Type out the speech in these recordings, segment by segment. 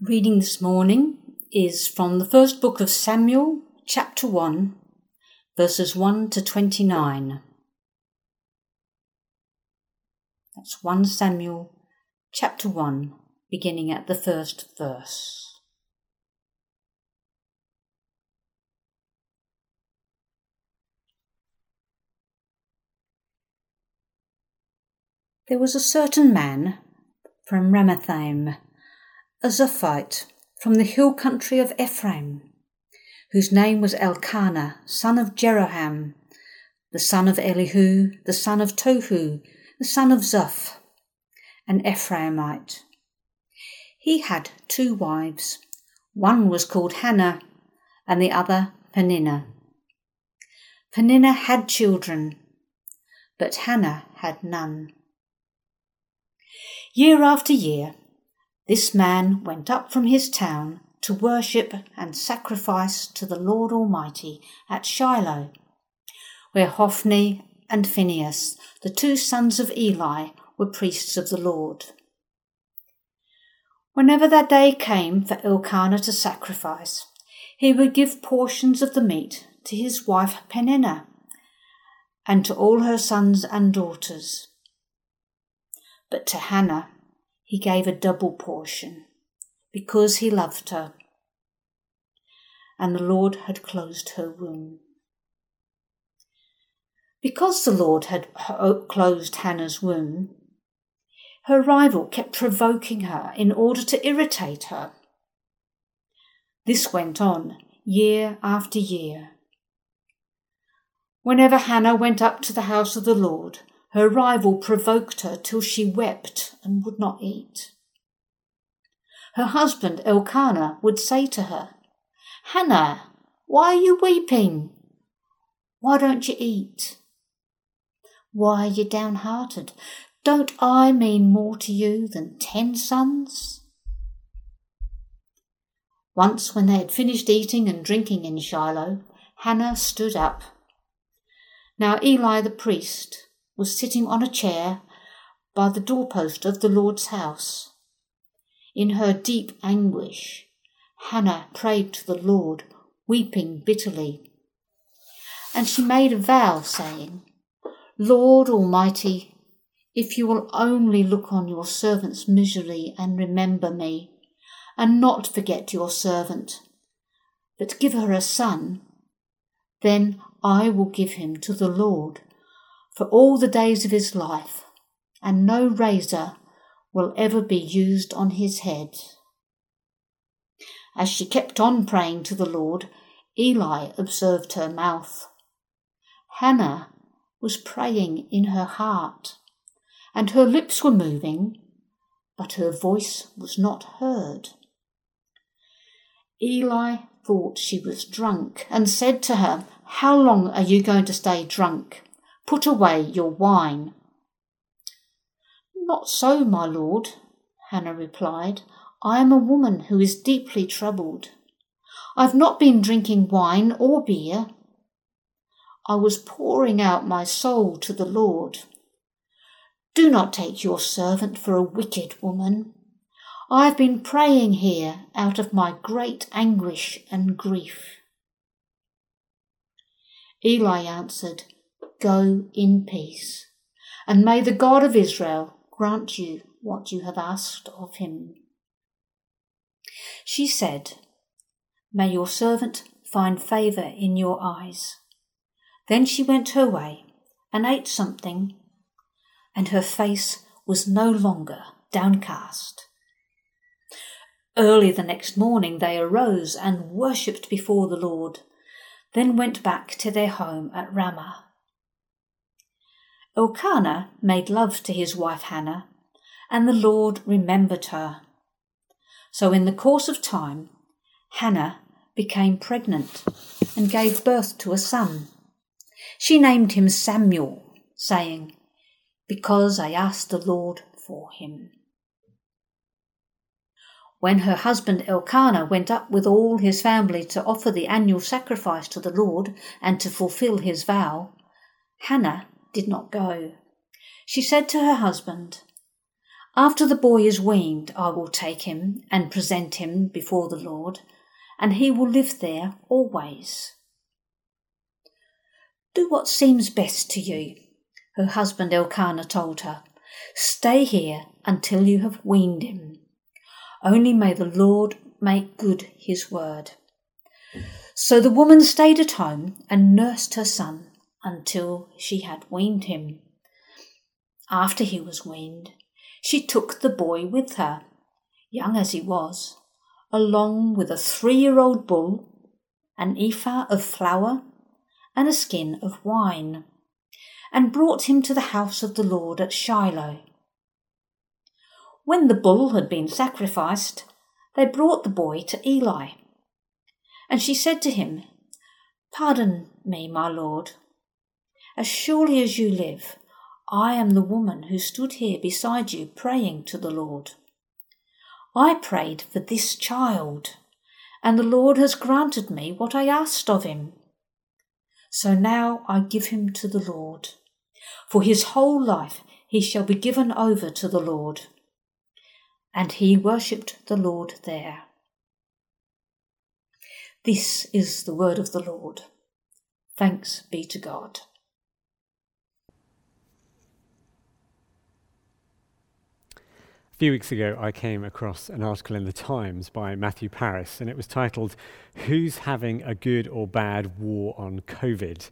Reading this morning is from the first book of Samuel, chapter 1, verses 1 to 29. That's 1 Samuel, chapter 1, beginning at the first verse. There was a certain man from Ramathaim a Zophite from the hill country of Ephraim, whose name was Elkanah, son of Jeroham, the son of Elihu, the son of Tohu, the son of Zoph, an Ephraimite. He had two wives. One was called Hannah, and the other Peninnah. Peninnah had children, but Hannah had none. Year after year, this man went up from his town to worship and sacrifice to the Lord Almighty at Shiloh, where Hophni and Phinehas, the two sons of Eli, were priests of the Lord. Whenever that day came for Elkanah to sacrifice, he would give portions of the meat to his wife Peninnah and to all her sons and daughters. But to Hannah he gave a double portion because he loved her. And the Lord had closed her womb. Because the Lord had uh, closed Hannah's womb, her rival kept provoking her in order to irritate her. This went on year after year. Whenever Hannah went up to the house of the Lord, her rival provoked her till she wept and would not eat. Her husband Elkanah would say to her, Hannah, why are you weeping? Why don't you eat? Why are you downhearted? Don't I mean more to you than ten sons? Once, when they had finished eating and drinking in Shiloh, Hannah stood up. Now Eli the priest was sitting on a chair by the doorpost of the Lord's house. In her deep anguish, Hannah prayed to the Lord, weeping bitterly. And she made a vow, saying, Lord Almighty, if you will only look on your servant's misery and remember me, and not forget your servant, but give her a son, then I will give him to the Lord for all the days of his life, and no razor will ever be used on his head. As she kept on praying to the Lord, Eli observed her mouth. Hannah was praying in her heart, and her lips were moving, but her voice was not heard. Eli thought she was drunk and said to her, How long are you going to stay drunk? Put away your wine. Not so, my lord, Hannah replied. I am a woman who is deeply troubled. I've not been drinking wine or beer. I was pouring out my soul to the Lord. Do not take your servant for a wicked woman. I have been praying here out of my great anguish and grief. Eli answered, Go in peace, and may the God of Israel grant you what you have asked of him. She said, May your servant find favour in your eyes. Then she went her way and ate something, and her face was no longer downcast. Early the next morning they arose and worshipped before the Lord, then went back to their home at Ramah. Elkanah made love to his wife Hannah, and the Lord remembered her. So, in the course of time, Hannah became pregnant and gave birth to a son. She named him Samuel, saying, Because I asked the Lord for him. When her husband Elkanah went up with all his family to offer the annual sacrifice to the Lord and to fulfill his vow, Hannah did not go. She said to her husband, After the boy is weaned, I will take him and present him before the Lord, and he will live there always. Do what seems best to you, her husband Elkanah told her. Stay here until you have weaned him. Only may the Lord make good his word. So the woman stayed at home and nursed her son until she had weaned him. After he was weaned, she took the boy with her, young as he was, along with a three year old bull, an ephah of flour, and a skin of wine, and brought him to the house of the Lord at Shiloh. When the bull had been sacrificed, they brought the boy to Eli. And she said to him, Pardon me, my lord. As surely as you live, I am the woman who stood here beside you praying to the Lord. I prayed for this child, and the Lord has granted me what I asked of him. So now I give him to the Lord. For his whole life he shall be given over to the Lord. And he worshipped the Lord there. This is the word of the Lord. Thanks be to God. A few weeks ago, I came across an article in the Times by Matthew Paris, and it was titled, Who's Having a Good or Bad War on COVID?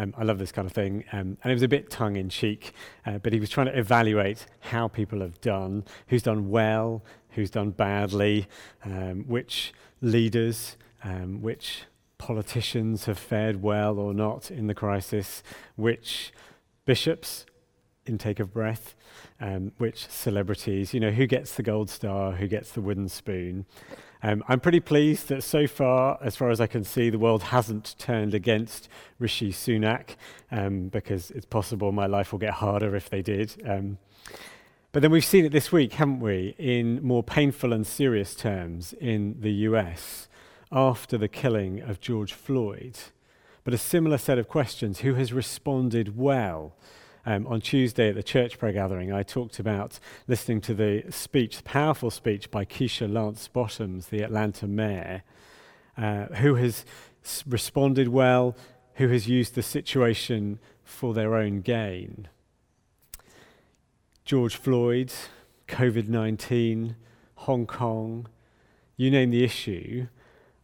Um, I love this kind of thing. Um, and it was a bit tongue in cheek, uh, but he was trying to evaluate how people have done, who's done well, who's done badly, um, which leaders, um, which politicians have fared well or not in the crisis, which bishops, intake of breath, um, which celebrities, you know, who gets the gold star, who gets the wooden spoon. Um, I'm pretty pleased that so far, as far as I can see, the world hasn't turned against Rishi Sunak um, because it's possible my life will get harder if they did. Um, but then we've seen it this week, haven't we, in more painful and serious terms in the US after the killing of George Floyd. But a similar set of questions who has responded well? Um, on Tuesday at the church prayer gathering, I talked about listening to the speech, the powerful speech by Keisha Lance Bottoms, the Atlanta mayor, uh, who has responded well, who has used the situation for their own gain. George Floyd, COVID 19, Hong Kong, you name the issue.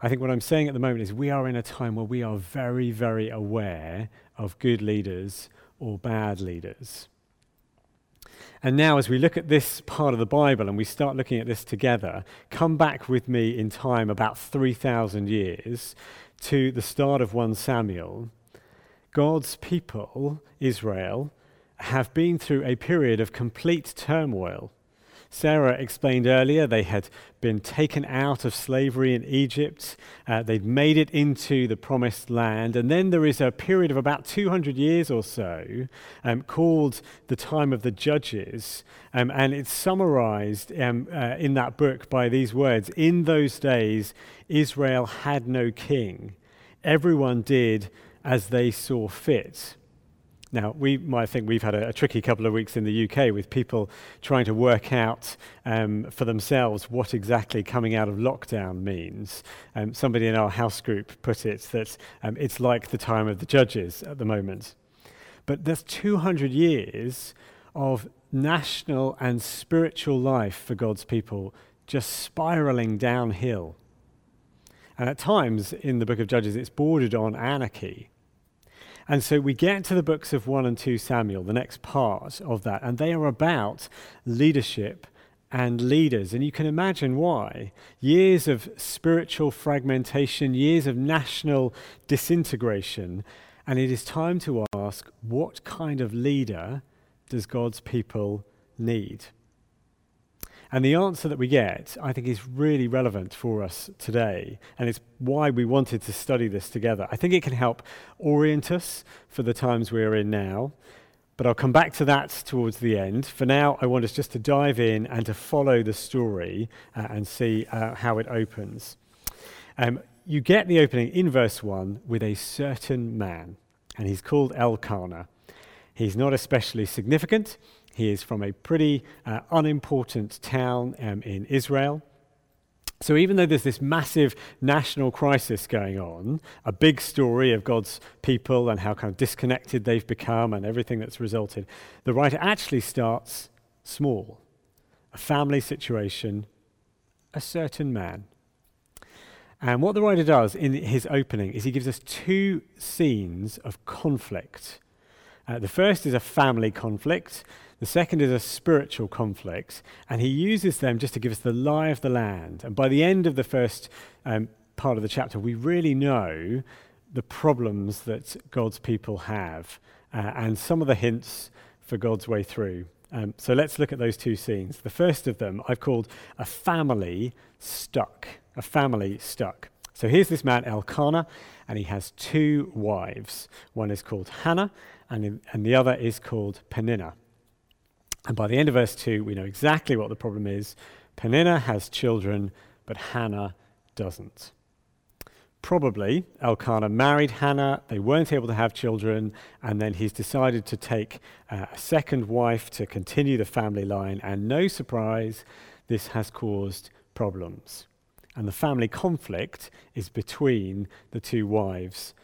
I think what I'm saying at the moment is we are in a time where we are very, very aware of good leaders or bad leaders. And now, as we look at this part of the Bible and we start looking at this together, come back with me in time about 3,000 years to the start of 1 Samuel. God's people, Israel, have been through a period of complete turmoil. Sarah explained earlier they had been taken out of slavery in Egypt. Uh, they'd made it into the promised land. And then there is a period of about 200 years or so um, called the time of the Judges. Um, and it's summarized um, uh, in that book by these words In those days, Israel had no king, everyone did as they saw fit. Now, we might think we've had a, a, tricky couple of weeks in the UK with people trying to work out um, for themselves what exactly coming out of lockdown means. Um, somebody in our house group put it that um, it's like the time of the judges at the moment. But there's 200 years of national and spiritual life for God's people just spiraling downhill. And at times in the book of Judges, it's bordered on anarchy. And so we get to the books of 1 and 2 Samuel, the next part of that, and they are about leadership and leaders. And you can imagine why. Years of spiritual fragmentation, years of national disintegration. And it is time to ask what kind of leader does God's people need? And the answer that we get, I think, is really relevant for us today. And it's why we wanted to study this together. I think it can help orient us for the times we're in now. But I'll come back to that towards the end. For now, I want us just to dive in and to follow the story uh, and see uh, how it opens. Um, you get the opening in verse 1 with a certain man, and he's called Elkanah. He's not especially significant. He is from a pretty uh, unimportant town um, in Israel. So, even though there's this massive national crisis going on, a big story of God's people and how kind of disconnected they've become and everything that's resulted, the writer actually starts small a family situation, a certain man. And what the writer does in his opening is he gives us two scenes of conflict. Uh, the first is a family conflict, the second is a spiritual conflict, and he uses them just to give us the lie of the land. And by the end of the first um, part of the chapter, we really know the problems that God's people have uh, and some of the hints for God's way through. Um, so let's look at those two scenes. The first of them I've called a family stuck. A family stuck. So here's this man, Elkanah, and he has two wives. One is called Hannah, and, and the other is called Peninnah. And by the end of verse 2, we know exactly what the problem is. Peninnah has children, but Hannah doesn't. Probably Elkanah married Hannah, they weren't able to have children, and then he's decided to take uh, a second wife to continue the family line, and no surprise, this has caused problems. And the family conflict is between the two wives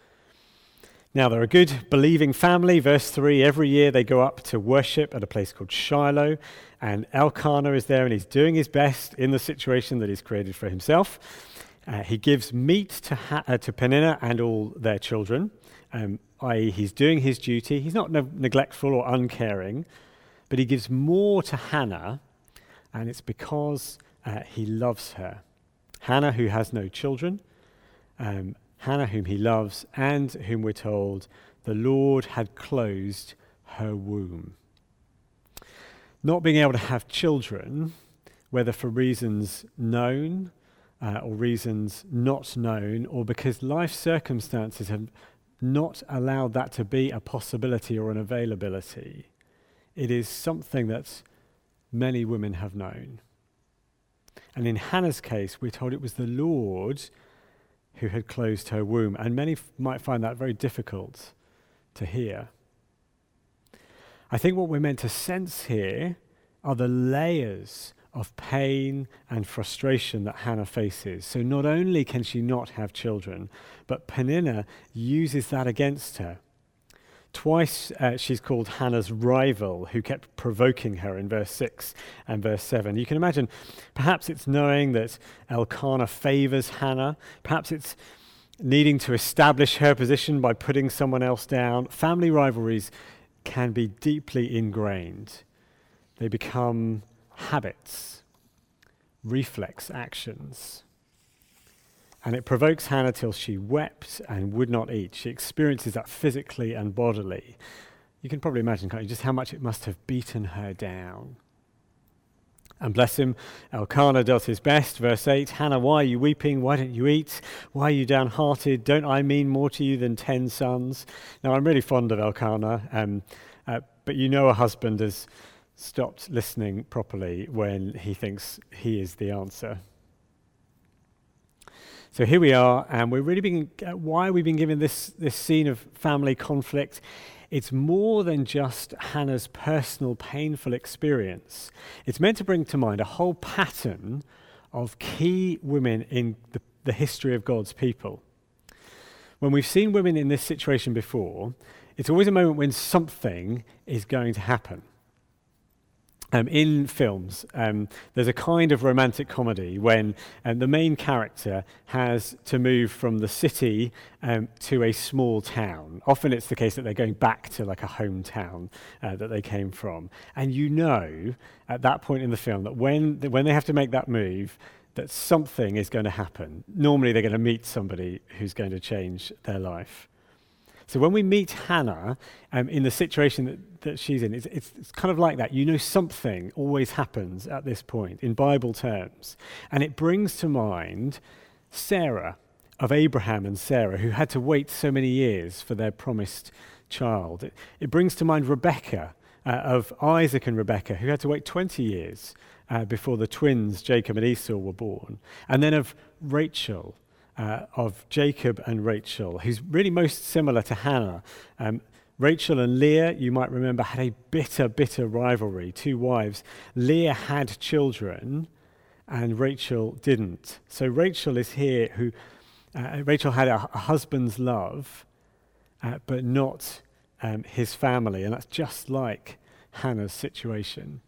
now, they're a good believing family. Verse 3 every year they go up to worship at a place called Shiloh, and Elkanah is there and he's doing his best in the situation that he's created for himself. Uh, he gives meat to, ha- uh, to Peninnah and all their children, um, i.e., he's doing his duty. He's not ne- neglectful or uncaring, but he gives more to Hannah, and it's because uh, he loves her. Hannah, who has no children, um, Hannah, whom he loves, and whom we're told the Lord had closed her womb. Not being able to have children, whether for reasons known uh, or reasons not known, or because life circumstances have not allowed that to be a possibility or an availability, it is something that many women have known. And in Hannah's case, we're told it was the Lord who had closed her womb. And many f- might find that very difficult to hear. I think what we're meant to sense here are the layers of pain and frustration that Hannah faces. So not only can she not have children, but Peninnah uses that against her. Twice uh, she's called Hannah's rival, who kept provoking her in verse 6 and verse 7. You can imagine, perhaps it's knowing that Elkanah favors Hannah. Perhaps it's needing to establish her position by putting someone else down. Family rivalries can be deeply ingrained, they become habits, reflex actions. And it provokes Hannah till she wept and would not eat. She experiences that physically and bodily. You can probably imagine, can't you, just how much it must have beaten her down. And bless him, Elkanah does his best. Verse 8 Hannah, why are you weeping? Why don't you eat? Why are you downhearted? Don't I mean more to you than ten sons? Now, I'm really fond of Elkanah, um, uh, but you know a husband has stopped listening properly when he thinks he is the answer. So here we are, and we're really being, uh, why we've been given this, this scene of family conflict. It's more than just Hannah's personal painful experience. It's meant to bring to mind a whole pattern of key women in the, the history of God's people. When we've seen women in this situation before, it's always a moment when something is going to happen. Um, in films, um, there's a kind of romantic comedy when um, the main character has to move from the city um, to a small town. Often it's the case that they're going back to like a hometown uh, that they came from. And you know at that point in the film that when, when they have to make that move, that something is going to happen. Normally they're going to meet somebody who's going to change their life. So when we meet Hannah um, in the situation that, that she's in, it's, it's, it's kind of like that. You know, something always happens at this point in Bible terms. And it brings to mind Sarah of Abraham and Sarah, who had to wait so many years for their promised child. It, it brings to mind Rebecca uh, of Isaac and Rebecca, who had to wait 20 years uh, before the twins, Jacob and Esau, were born. And then of Rachel uh, of Jacob and Rachel, who's really most similar to Hannah. Um, Rachel and Leah, you might remember, had a bitter, bitter rivalry. Two wives. Leah had children, and Rachel didn't. So Rachel is here who, uh, Rachel had a, a husband's love, uh, but not um, his family. And that's just like Hannah's situation.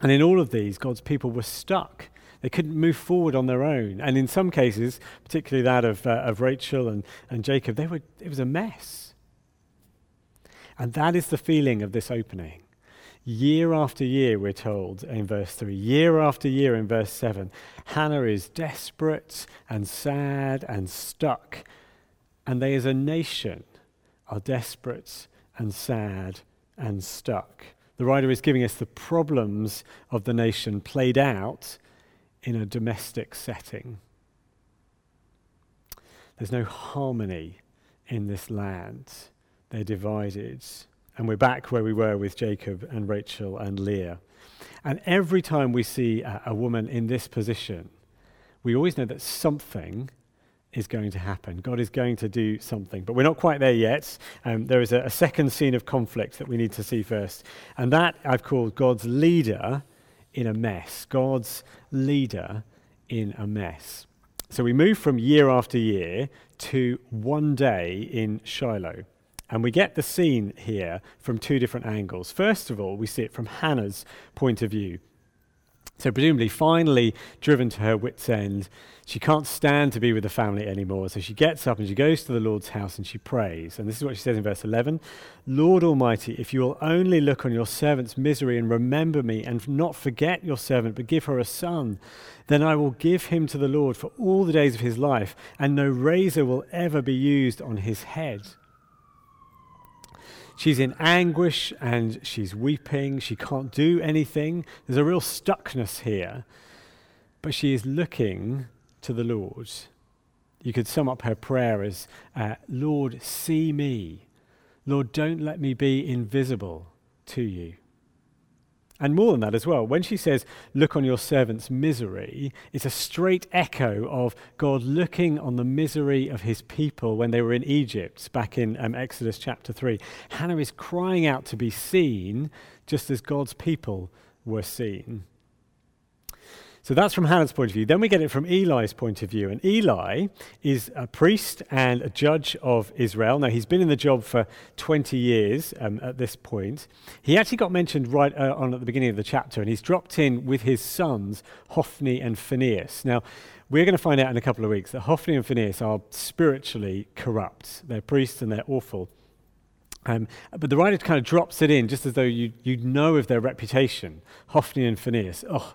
And in all of these, God's people were stuck. They couldn't move forward on their own. And in some cases, particularly that of, uh, of Rachel and, and Jacob, they were, it was a mess. And that is the feeling of this opening. Year after year, we're told in verse 3, year after year in verse 7, Hannah is desperate and sad and stuck. And they, as a nation, are desperate and sad and stuck. The writer is giving us the problems of the nation played out in a domestic setting. There's no harmony in this land. They're divided. And we're back where we were with Jacob and Rachel and Leah. And every time we see a, a woman in this position, we always know that something is going to happen. God is going to do something. But we're not quite there yet. Um, there is a, a, second scene of conflict that we need to see first. And that I've called God's leader in a mess. God's leader in a mess. So we move from year after year to one day in Shiloh. And we get the scene here from two different angles. First of all, we see it from Hannah's point of view. So, presumably, finally driven to her wits' end, she can't stand to be with the family anymore. So she gets up and she goes to the Lord's house and she prays. And this is what she says in verse 11 Lord Almighty, if you will only look on your servant's misery and remember me and not forget your servant, but give her a son, then I will give him to the Lord for all the days of his life, and no razor will ever be used on his head. She's in anguish and she's weeping. She can't do anything. There's a real stuckness here. But she is looking to the Lord. You could sum up her prayer as uh, Lord, see me. Lord, don't let me be invisible to you. And more than that as well, when she says, Look on your servant's misery, it's a straight echo of God looking on the misery of his people when they were in Egypt, back in um, Exodus chapter 3. Hannah is crying out to be seen just as God's people were seen. So that's from Hannah's point of view. Then we get it from Eli's point of view. And Eli is a priest and a judge of Israel. Now, he's been in the job for 20 years um, at this point. He actually got mentioned right uh, on at the beginning of the chapter, and he's dropped in with his sons, Hophni and Phinehas. Now, we're going to find out in a couple of weeks that Hophni and Phinehas are spiritually corrupt. They're priests and they're awful. Um, but the writer kind of drops it in just as though you, you know of their reputation. Hophni and Phinehas. Oh,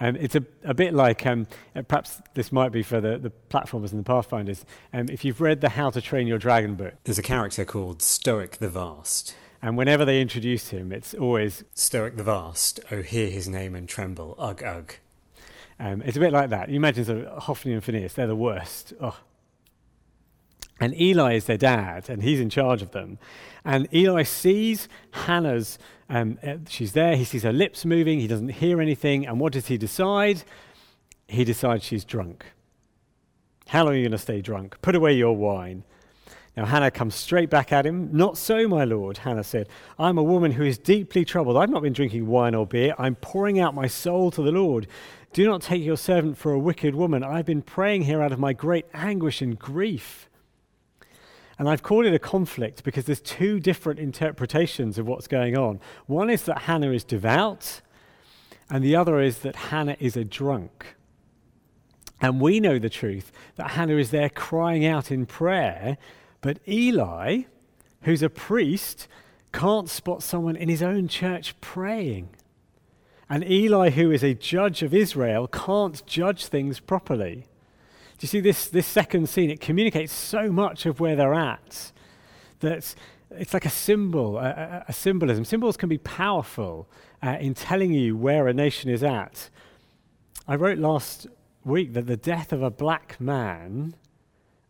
um, it's a, a bit like, um, uh, perhaps this might be for the, the platformers and the Pathfinders. Um, if you've read the How to Train Your Dragon book, there's a character called Stoic the Vast. And whenever they introduce him, it's always Stoic the Vast. Oh, hear his name and tremble. Ugh, ugh. Um, it's a bit like that. You imagine sort of Hophni and Phinehas, they're the worst. Oh. And Eli is their dad, and he's in charge of them. And Eli sees Hannah's um, uh, she's there, he sees her lips moving, he doesn't hear anything, and what does he decide? He decides she's drunk. How long are you going to stay drunk? Put away your wine. Now Hannah comes straight back at him. Not so, my lord, Hannah said. I'm a woman who is deeply troubled. I've not been drinking wine or beer. I'm pouring out my soul to the Lord. Do not take your servant for a wicked woman. I've been praying here out of my great anguish and grief. And I've called it a conflict because there's two different interpretations of what's going on. One is that Hannah is devout, and the other is that Hannah is a drunk. And we know the truth that Hannah is there crying out in prayer, but Eli, who's a priest, can't spot someone in his own church praying. And Eli, who is a judge of Israel, can't judge things properly. Do you see this, this second scene? It communicates so much of where they're at that it's like a symbol, a, a, a symbolism. Symbols can be powerful uh, in telling you where a nation is at. I wrote last week that the death of a black man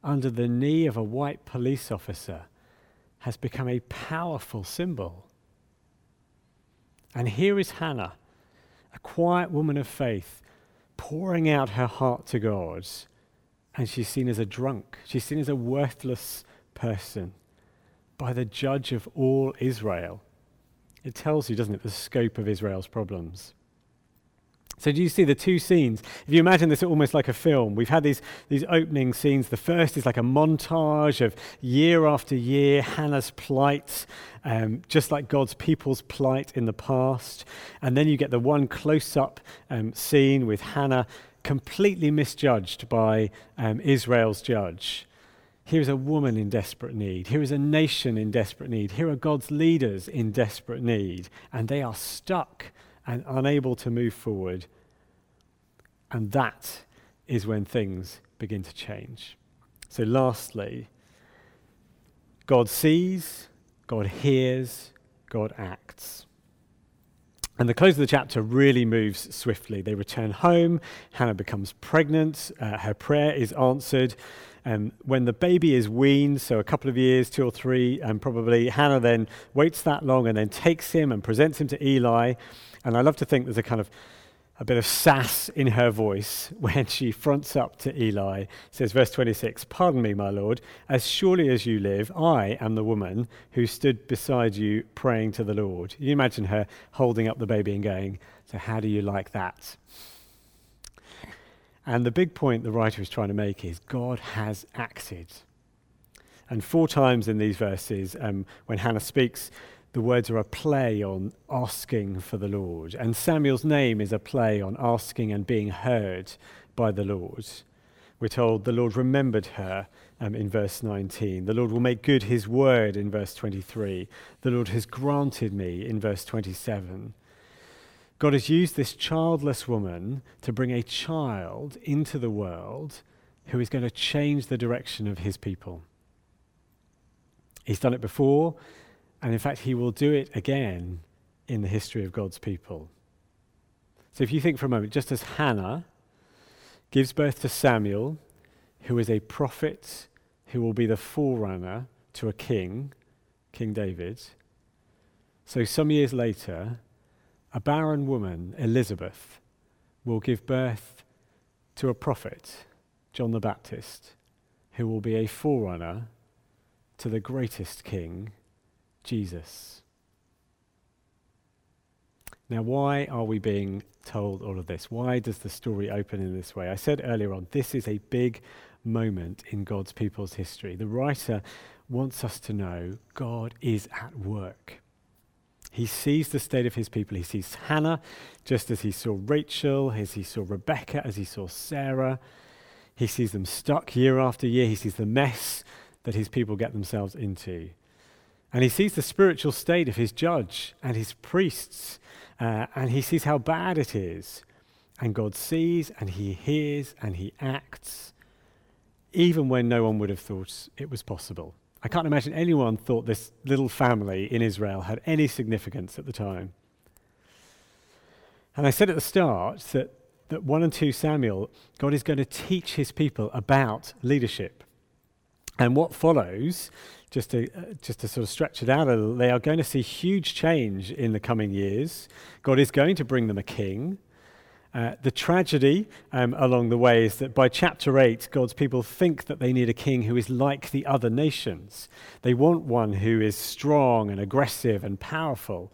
under the knee of a white police officer has become a powerful symbol. And here is Hannah, a quiet woman of faith, pouring out her heart to God and she's seen as a drunk. She's seen as a worthless person, by the judge of all Israel. It tells you, doesn't it, the scope of Israel's problems. So, do you see the two scenes? If you imagine this almost like a film, we've had these, these opening scenes. The first is like a montage of year after year Hannah's plight, um, just like God's people's plight in the past. And then you get the one close up um, scene with Hannah completely misjudged by um, Israel's judge. Here is a woman in desperate need. Here is a nation in desperate need. Here are God's leaders in desperate need. And they are stuck and unable to move forward. And that is when things begin to change. So, lastly, God sees, God hears, God acts. And the close of the chapter really moves swiftly. They return home. Hannah becomes pregnant. Uh, her prayer is answered. Um, when the baby is weaned, so a couple of years, two or three, and probably, Hannah then waits that long and then takes him and presents him to Eli. And I love to think there's a kind of a bit of sass in her voice when she fronts up to Eli. says, verse 26, Pardon me, my lord, as surely as you live, I am the woman who stood beside you praying to the Lord. You imagine her holding up the baby and going, So, how do you like that? And the big point the writer is trying to make is God has acted. And four times in these verses, um, when Hannah speaks, the words are a play on asking for the Lord. And Samuel's name is a play on asking and being heard by the Lord. We're told the Lord remembered her um, in verse 19. The Lord will make good his word in verse 23. The Lord has granted me in verse 27. God has used this childless woman to bring a child into the world who is going to change the direction of his people. He's done it before, and in fact, he will do it again in the history of God's people. So if you think for a moment, just as Hannah gives birth to Samuel, who is a prophet who will be the forerunner to a king, King David, so some years later, a barren woman, Elizabeth, will give birth to a prophet, John the Baptist, who will be a forerunner to the greatest king, Jesus. Now, why are we being told all of this? Why does the story open in this way? I said earlier on, this is a big moment in God's people's history. The writer wants us to know God is at work. He sees the state of his people. He sees Hannah just as he saw Rachel, as he saw Rebecca, as he saw Sarah. He sees them stuck year after year. He sees the mess that his people get themselves into. And he sees the spiritual state of his judge and his priests, uh, and he sees how bad it is. And God sees and he hears and he acts, even when no one would have thought it was possible. I can't imagine anyone thought this little family in Israel had any significance at the time. And I said at the start that, that 1 and 2 Samuel, God is going to teach his people about leadership. And what follows just to, uh, just to sort of stretch it out a little, they are going to see huge change in the coming years. God is going to bring them a king. Uh, the tragedy um, along the way is that by chapter 8, God's people think that they need a king who is like the other nations. They want one who is strong and aggressive and powerful.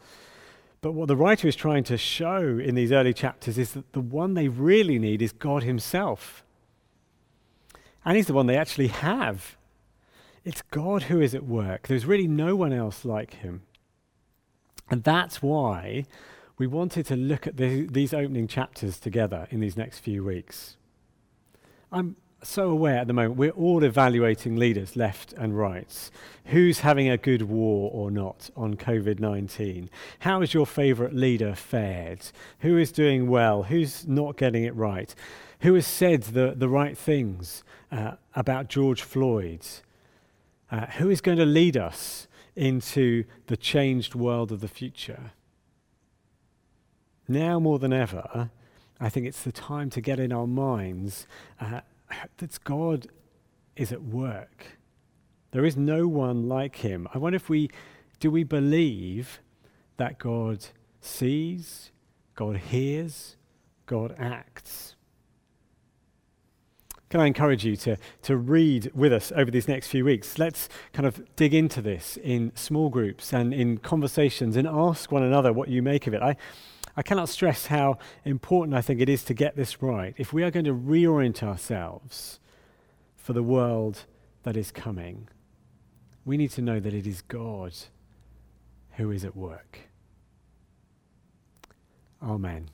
But what the writer is trying to show in these early chapters is that the one they really need is God Himself. And He's the one they actually have. It's God who is at work. There's really no one else like him. And that's why we wanted to look at the, these opening chapters together in these next few weeks. I'm so aware at the moment we're all evaluating leaders left and right. Who's having a good war or not on COVID 19? How has your favourite leader fared? Who is doing well? Who's not getting it right? Who has said the, the right things uh, about George Floyd? Uh, who is going to lead us into the changed world of the future. Now more than ever, I think it's the time to get in our minds uh, that God is at work. There is no one like him. I wonder if we do we believe that God sees, God hears, God acts. Can I encourage you to, to read with us over these next few weeks? Let's kind of dig into this in small groups and in conversations and ask one another what you make of it. I, I cannot stress how important I think it is to get this right. If we are going to reorient ourselves for the world that is coming, we need to know that it is God who is at work. Amen.